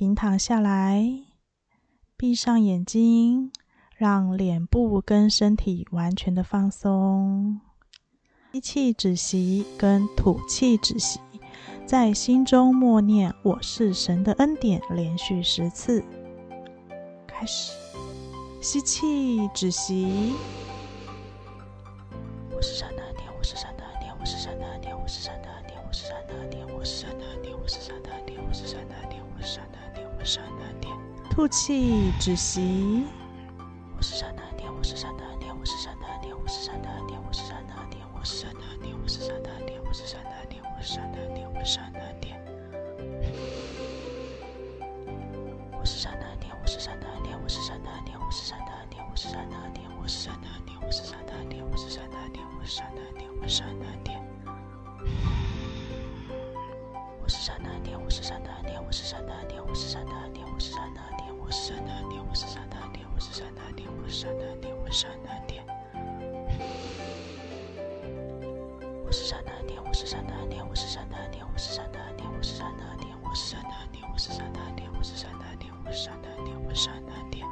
平躺下来，闭上眼睛，让脸部跟身体完全的放松。吸气止息，跟吐气止息，在心中默念“我是神的恩典”，连续十次。开始，吸气止息。我是神的恩典，我是神的恩典，我是神的恩典，我是神吐气止息。我是山的恩典，我是山的恩典，我是山的恩典，我是山的恩典，我是山的恩典，我是山的恩典，我是山的恩典，我是山的恩典，我是山的恩典，我是山的是神的恩典，我是神的恩典，我是神的恩典，我是神的恩典，我是神的恩典，我是神的恩典，我是神的恩典，我是神的恩典，我是神的恩典，我是神的恩典。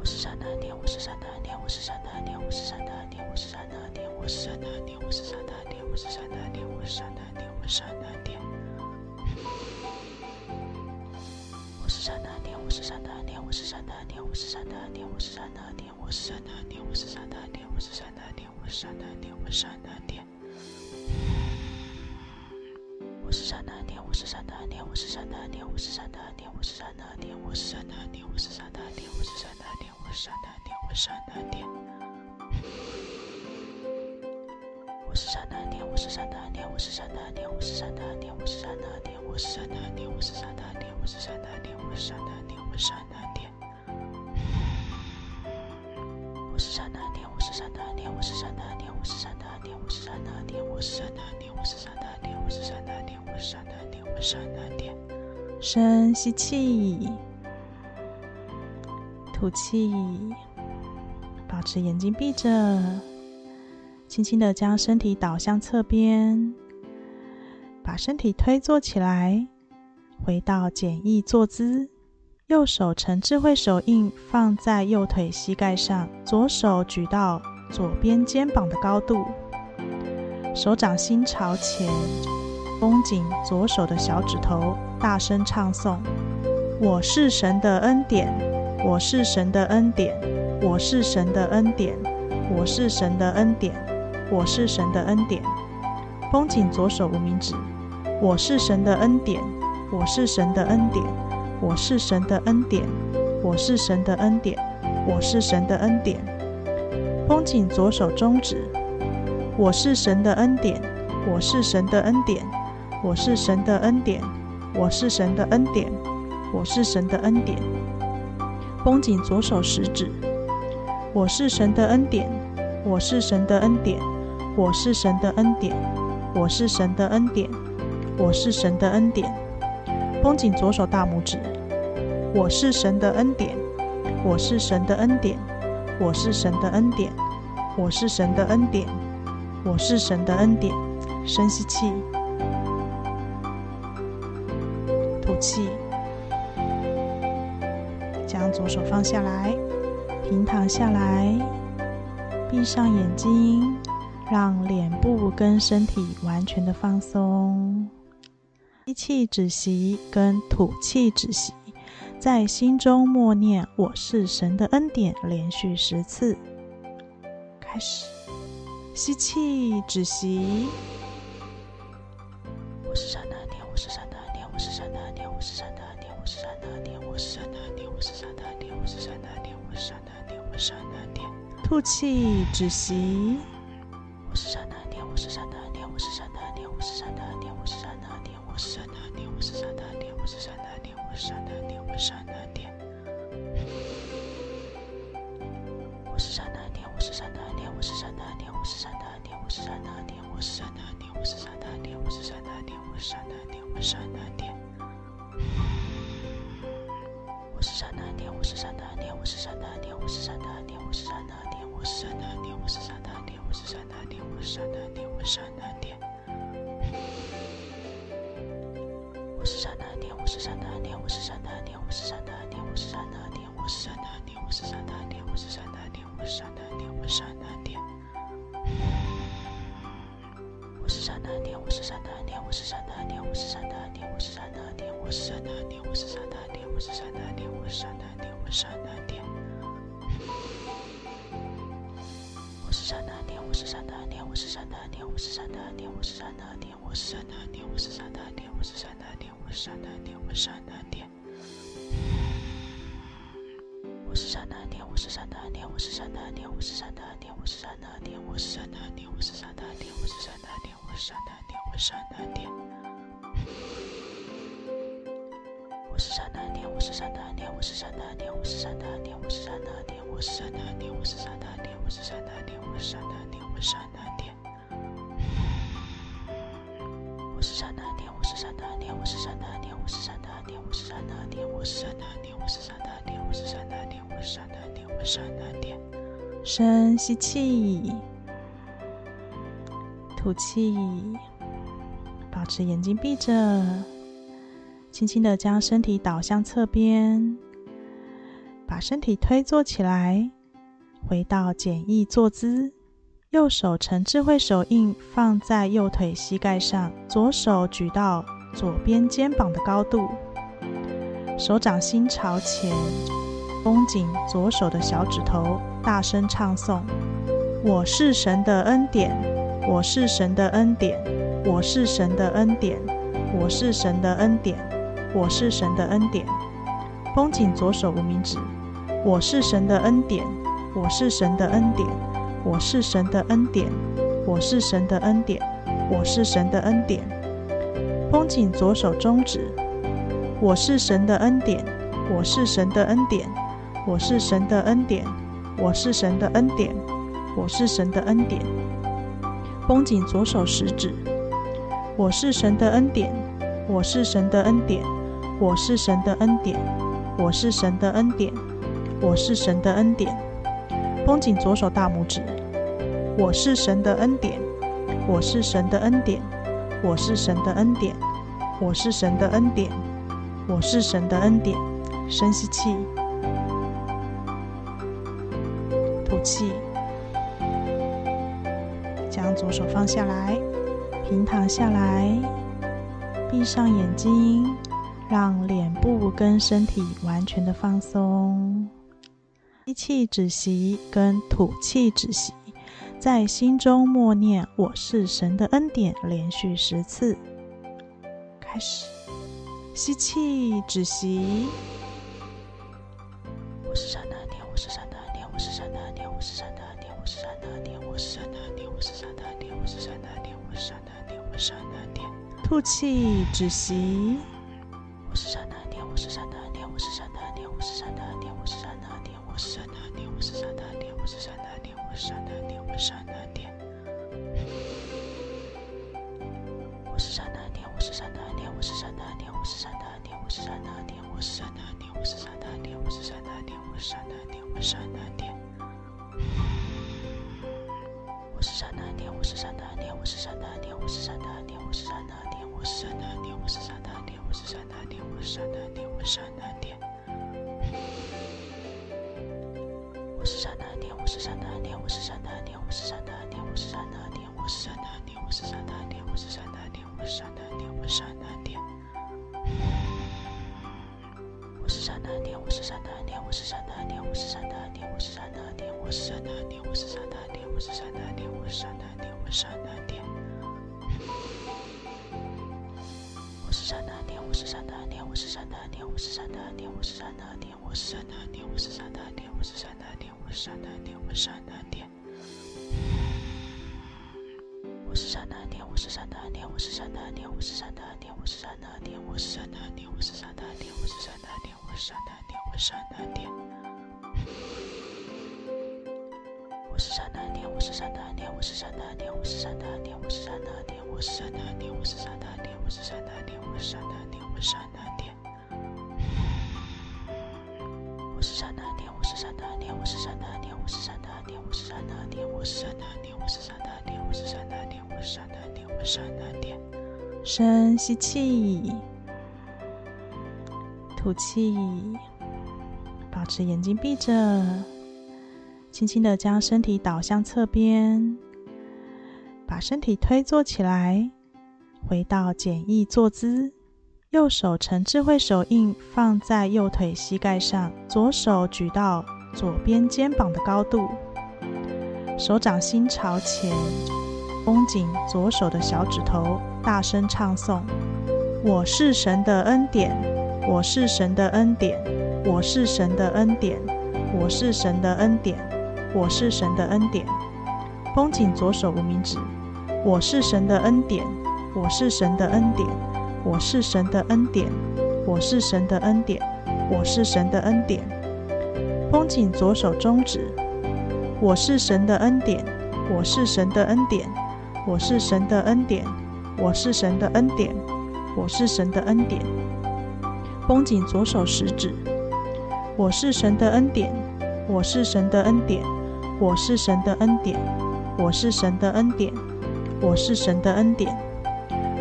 我是神的恩典，我是神的恩典，我是神的恩典，我是神的恩典，我是神的恩典，我是神的恩典，我是神的恩典，我是神的恩典，我是神的恩典，我是神的恩典。我是神的恩典，我是神的恩典，我是神的恩典，我是神的恩典，我是神的恩典，我是神的恩典，我是神的恩典，我是神的恩典，我是神的恩典，我是神的恩典。我是神的恩典，我是神的恩典，我是神的恩典，我是神的恩典，我是神的恩典，我是神的恩典，我是神的恩典，我是神的恩典。我是神的恩典，我是神的恩典。我是神的恩典，我是神的恩典，我是神的恩典，我是神的恩典，我是神的恩典，我是神的恩典，我是神的恩典，我是神的恩典，我是神的恩典，我是神的恩典。我是神的恩典，我是神的恩典，我是神的恩典，我是神的恩典，我是神的恩典，我是神的恩典，我是神的恩典，我是神的恩典。深吸。气。吐气，保持眼睛闭着，轻轻的将身体倒向侧边，把身体推坐起来，回到简易坐姿。右手呈智慧手印放在右腿膝盖上，左手举到左边肩膀的高度，手掌心朝前，绷紧左手的小指头，大声唱诵：“我是神的恩典。”我是神的恩典，我是神的恩典，我是神的恩典，我是神的恩典。绷紧左手无名指，我是神的恩典，我是神的恩典，我是神的恩典，我是神的恩典，我是神的恩典。绷紧左手中指，我是神的恩典，我是神的恩典，我是神的恩典，我是神的恩典，我是神的恩典。绷紧左手食指，我是神的恩典，我是神的恩典，我是神的恩典，我是神的恩典，我是神的恩典。绷紧左手大拇指，我是神的恩典，我是神的恩典，我是神的恩典，我是神的恩典，我是神的恩典。深吸气，吐气。将左手放下来，平躺下来，闭上眼睛，让脸部跟身体完全的放松。吸气止息，跟吐气止息，在心中默念“我是神的恩典”，连续十次。开始，吸气止息。我是神的恩典，我是神的恩典，我是神的恩典，我是神的恩典，我是神的恩典，我是神的恩典。我是神的恩典，我是神的恩典，我是神的恩典，我是神的恩典。吐气止息。我是神的恩典，我是神的恩典，我是神的恩典，我是神的恩典，我是神的恩典，我是神的恩典，我是神的恩典，我是神的恩典，我是神的恩典，我是神的恩典。我是神的恩典，我是神的恩典，我是神的恩典，我是神的恩典，我是神的恩典，我是神的恩典，我是神的恩典，我是神的恩典，我是神的恩典，我是神的恩典。我是神的恩典，我是神的恩典，我是神的恩典，我是神的恩典，我是神的恩典，我是神的恩典，我是神的恩典，我是神的恩典，我是神的恩典，我是神的恩典。我是善的恩典，我是善的恩典，我是善的我是善的恩典，我是善的恩典，我是善的恩典，我是善的恩典，我是善的恩典，我是善的恩典，我是善的恩典，我是善的恩典，我是善的恩典，我是善的恩典。我是善的恩典，我是善的恩典，我是善的恩典，我是善的恩典，我是善的恩典，我是善的恩典，我是善的恩典，我是善的恩典，我是善的恩典，我是善的恩典。我是善的恩典，我是善的恩典，我是善的恩典，我是善的恩典，我是善的恩典，我是善的恩典，我是善的恩典，我是善的恩典，我是善的恩典，我是善的恩典。我是善的恩典，我是善的恩典，我是善的恩典，我是善的恩典，我是善的恩典，我是善的恩典，我是善的恩典，我是善的恩典，我是善的恩典，我是善的恩典。我是善的恩典，我是善的恩典，我是善的恩典，我是善的恩典，我是善的恩典，我是善的恩典，我是善的恩典，我是善的恩典，我是善的恩典，我是善的恩典。深吸气，吐气，保持眼睛闭着，轻轻的将身体倒向侧边，把身体推坐起来，回到简易坐姿。右手呈智慧手印放在右腿膝盖上，左手举到左边肩膀的高度，手掌心朝前，绷紧左手的小指头，大声唱诵：“我是神的恩典，我是神的恩典，我是神的恩典，我是神的恩典，我是神的恩典。”绷紧左手无名指：“我是神的恩典，我是神的恩典。”我是神的恩典，我是神的恩典，我是神的恩典。绷紧左手中指，我是神的恩典，我是神的恩典，我是神的恩典，我是神的恩典，我是神的恩典。绷紧左手食指，我是神的恩典，我是神的恩典，我是神的恩典，我是神的恩典，我是神的恩典。绷紧左手大拇指，我是神的恩典，我是神的恩典，我是神的恩典，我是神的恩典，我是神的恩典。深吸气，吐气，左手放下来，平躺下来，闭上眼睛，让脸部跟身体完全的放松。吸气止息，跟吐气止息，在心中默念“我是神的恩典”，连续十次。开始，吸气止息。我是神吐气止息。我是神的恩典，我是神的恩典，我是神的恩典，我是神的恩典，我是神的恩典。我是神的恩典，我是神的恩典，我是神的恩典，我是神的恩典，我是神的恩典。我是神的恩典，我是神的恩典，我是神的恩典，我是神的恩典，我是神的恩典，我是神的恩典，我是神的恩典，我是神的恩典，我是神的恩典，我是神的恩典。是神的恩典，我是神的恩典，我是神的恩典，我是神的恩典，我是神的恩典，我是神的恩典，我是神的恩典，我是神的恩典，我是神的恩典。我是神的恩典，我是神的恩典，我是神的恩典，我是神的恩典，我是神的恩典，我是神的恩典，我是神的恩典，我是神的恩典，我是神的恩典，我是神的恩典。我是神的恩典，我是神的恩典，我是神的恩典，我是神的恩典，我是神的恩典，我是神的恩典，我是神的恩典。我是神的恩典，我是神的恩典。我是神的恩典，我是神的恩典，我是神的恩典，我是神的恩典，我是神的恩典，我是神的恩典，我是神的恩典，我是神的恩典，我是神的恩典，我是神的恩典。我是神的恩典，我是神的恩典，我是神的恩典，我是神的恩典，我是神的恩典，我是神的恩典，我是神的，我是神的恩典，我是神的恩典，我是神的恩典。我是神的恩典，我是神的恩典，我是神的恩典，我是神的恩典，我是神的恩典，我是神的恩典，我是神的恩典，我是神的恩典，我是神的恩典，我是神的恩典。深吸气，吐气，保持眼睛闭着，轻轻的将身体倒向侧边，把身体推坐起来，回到简易坐姿。右手呈智慧手印放在右腿膝盖上，左手举到左边肩膀的高度，手掌心朝前，绷紧左手的小指头，大声唱诵：“我是神的恩典，我是神的恩典，我是神的恩典，我是神的恩典，我是神的恩典。”绷紧左手无名指：“我是神的恩典，我是神的恩典。”我是神的恩典，我是神的恩典，我是神的恩典。绷紧左手中指，我是神的恩典，我是神的恩典，我是神的恩典，我是神的恩典，我是神的恩典。绷紧左手食指，我是神的恩典，我是神的恩典，我是神的恩典，我是神的恩典，我是神的恩典。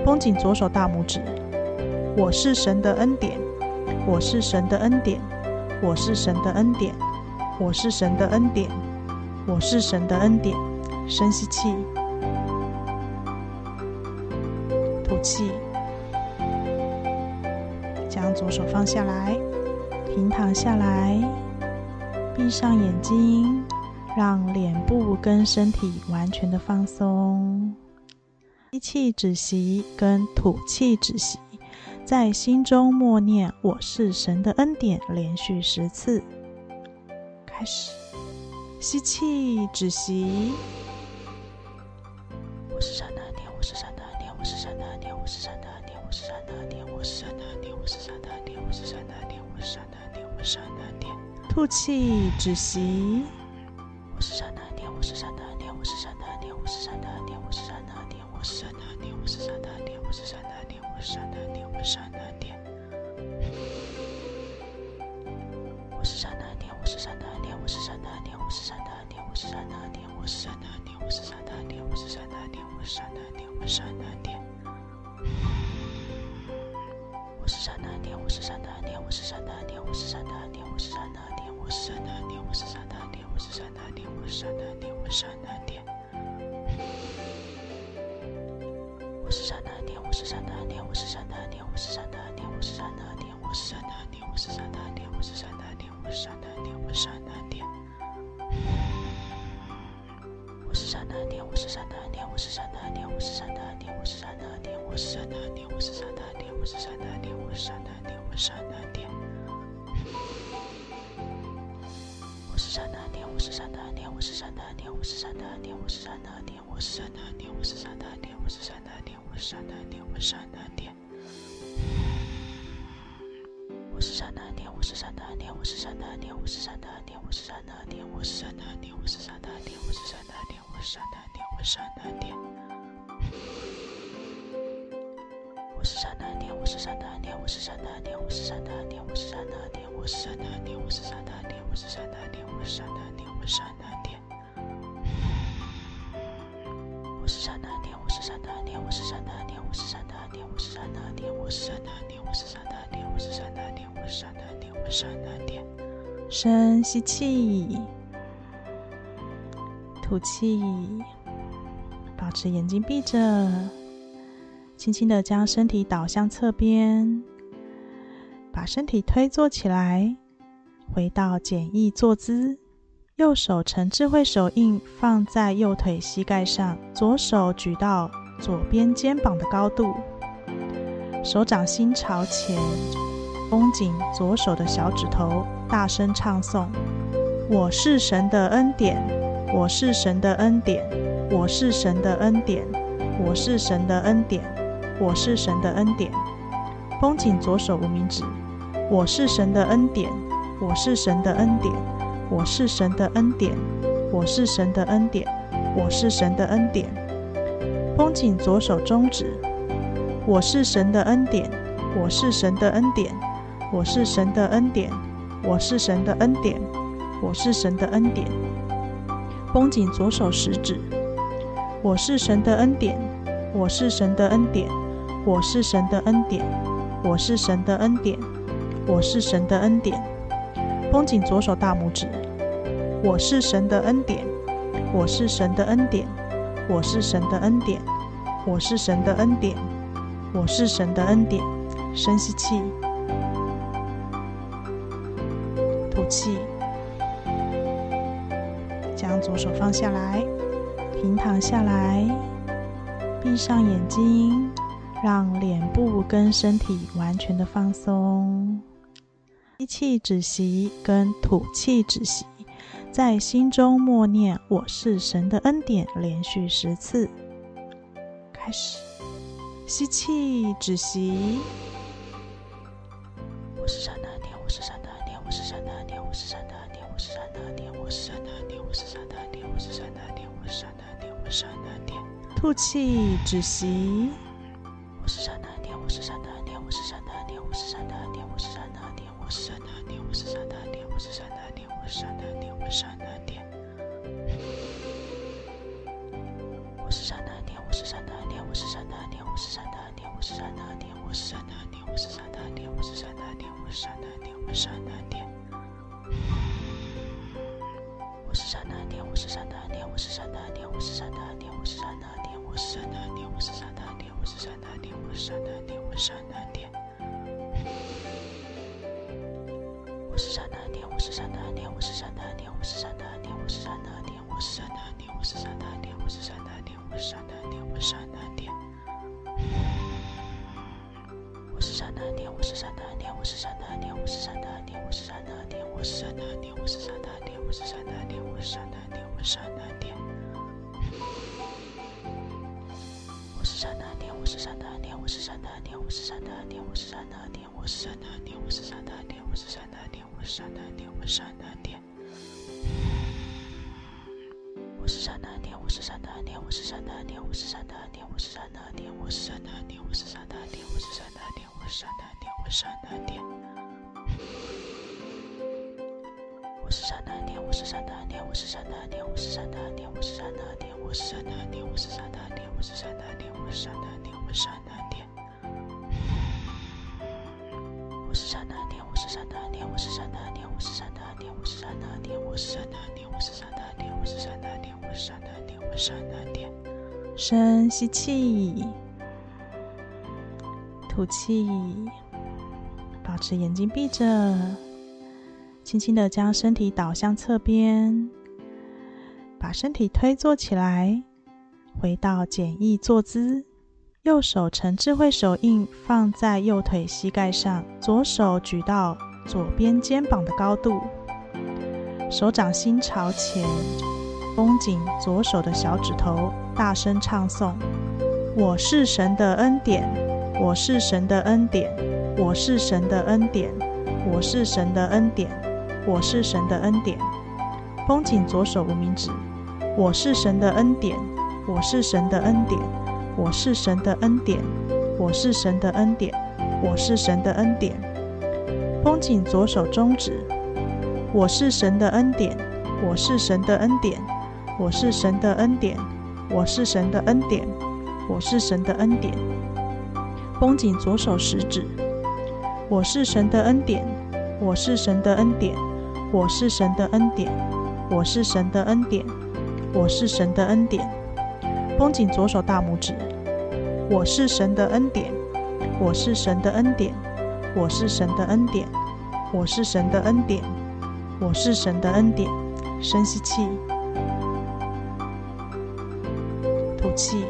绷紧左手大拇指，我是神的恩典，我是神的恩典，我是神的恩典，我是神的恩典，我是神的恩典。深吸气，吐气，将左手放下来，平躺下来，闭上眼睛，让脸部跟身体完全的放松。吸气止息，跟吐气止息，在心中默念“我是神的恩典”，连续十次。开始，吸气止息。我是神的恩典，我是神的恩典，我是神的恩典，我是神的恩典，我是神的恩典，我是神的恩典，我是神的恩典，我是神的恩典，我是神的恩典，我是神的恩典。吐气止息。我是神的恩典，我是神的恩典，我是神的恩典，我是神的恩典，我是神的恩典，我是神的恩典，我是神的恩典，我是神的恩典，我是神的恩典，我是神的恩典。我是神的恩典，我是神的恩典，我是神的恩典，我是神的恩典，我是神的恩典，我是神的恩典，我是神的恩典，我是神的恩典，我是神的恩典，我是神的恩典。我是神的恩典，我是神的恩典，我是神的恩典，我是神的恩典，我是神的恩典，我是神的恩典，我是神的恩典，我是神的恩典，我是神的恩典，我是神的恩典。我是神的恩典，我是神的恩典，我是神的恩典，我是神的恩典，我是神的恩典，我是神的恩典，我是神的恩典，我是神的恩典，我是神的恩典，我是神的恩典。我是神的恩典，我是神的恩典，我是神的恩典，我是神的恩典，我是神的恩典，我是神的恩典，我是神的恩典，我是神的恩典。我是神的恩典，我是神的恩神的恩典，我是神的恩典，我是神的恩典，我是神的恩典，我是神的恩典，我是神的恩典，我是神的恩典，我是神的恩典，我是神的恩典，我是神的恩典。我是神的恩典，我是神的恩典，我是神的恩典，我是神的恩典，我是神的恩典，我是神的恩典，我是神的恩典，我是神的恩典，我是神的恩典，我是神的恩典。我是神的恩典，我是神的恩典，我是神的恩典，我是神的恩典，我是神的恩典，我是神的恩典，我是神的恩典，我是神的恩典，我是神的恩典，我是神的恩典。深吸气，吐气，保持眼睛闭着，轻轻的将身体倒向侧边，把身体推坐起来，回到简易坐姿。右手呈智慧手印放在右腿膝盖上，左手举到左边肩膀的高度，手掌心朝前，绷紧左手的小指头，大声唱诵：“我是神的恩典，我是神的恩典，我是神的恩典，我是神的恩典，我是神的恩典。”绷紧左手无名指：“我是神的恩典，我是神的恩典。”我是神的恩典，我是神的恩典，我是神的恩典。绷紧左手中指，我是神的恩典，我是神的恩典，我是神的恩典，我是神的恩典，我是神的恩典。绷紧左手食指，我是神的恩典，我是神的恩典，我是神的恩典，我是神的恩典，我是神的恩典。绷紧左手大拇指。我是神的恩典。我是神的恩典。我是神的恩典。我是神的恩典。我是神的恩典。深吸气，气。将左手放下来，平躺下来，闭上眼睛，让脸部跟身体完全的放松。吸气止息，跟吐气止息，在心中默念“我是神的恩典”，连续十次。开始，吸气止息。我是神吐气止息。我是神的恩典，我是神的恩典，我是神的恩典，我是神的恩典，我是神的恩典，我是神的恩典，我是神的恩典，我是神的恩典，我是神的恩典，我是神的恩典。我是神的恩典，我是神的恩典，我是神的恩典，我是神的恩典，我是神的恩典，我是神的恩典，我是神的恩典，我是神的恩典，我是神的恩典，我是神的恩典。我是神的恩典，我是神的恩典，我是神的恩典，我是神的恩典，我是神的恩典，我是神的恩典，我是三的恩典，我是神的恩典，我是神的恩典，我是神的恩典。我是神的恩典，我是三的恩典，我是神的恩典，我是神的恩典，我是神的恩典，我是神的恩典，我是三的恩典，我是神的恩典，我是神的恩典，我是神的恩典。我是神的恩典，我是三的恩典，我是神的恩典，我是神的恩典，我是神的恩典，我是神的恩典，我是三的恩典，我是神的恩典，我是神的恩典，我是神的恩神的恩典，我是神的恩典，我是神的恩典，我是神的恩典，我是神的恩典，我是神的恩典，我是神的恩典，我是神的恩典，我是神的恩典，我是神的恩典。我是神的恩典，我是神的恩典，我是神的恩典，我是神的恩典，我是神的恩典，我是神的恩典，我是神的恩典，我是神的恩典，我是神的恩典，我是神的恩典。我是神的恩典，我是神的恩典，我是神的恩典，我是神的恩典，我是神的恩典，我是神的恩典，我是神的恩典，我是神的恩典，我是神的恩典，我是神的恩典。我是神的恩典，我是神的恩典，我是神的恩典，我是神的恩典，我是神的恩典，我是神的恩典，我是神的恩典，我是神的恩典，我是神的恩典，我是神的恩典。深吸气，吐气，保持眼睛闭着，轻轻的将身体倒向侧边，把身体推坐起来，回到简易坐姿。右手呈智慧手印放在右腿膝盖上，左手举到左边肩膀的高度，手掌心朝前，绷紧左手的小指头，大声唱诵：“我是神的恩典，我是神的恩典，我是神的恩典，我是神的恩典，我是神的恩典。”绷紧左手无名指：“我是神的恩典，我是神的恩典。”我是神的恩典，我是神的恩典，我是神的恩典。绷紧左手中指，我是神的恩典，我是神的恩典，我是神的恩典，我是神的恩典，我是神的恩典。绷紧左手食指，我是神的恩典，我是神的恩典，我是神的恩典，我是神的恩典，我是神的恩典。绷紧左手大拇指，我是神的恩典，我是神的恩典，我是神的恩典，我是神的恩典，我是神的恩典。深吸气，吐气，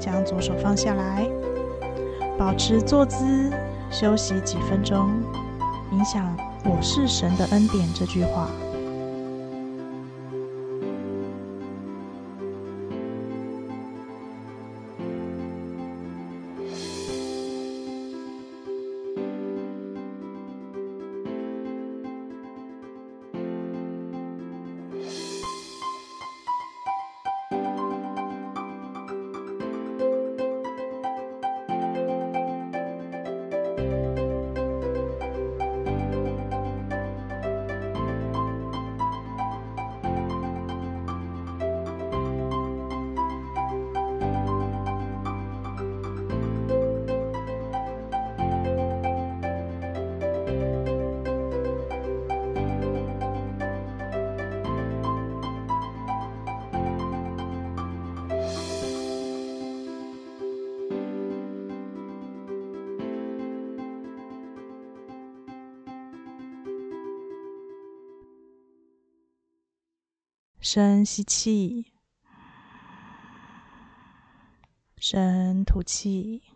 将左手放下来，保持坐姿，休息几分钟，冥想“我是神的恩典”这句话。深吸气，深吐气。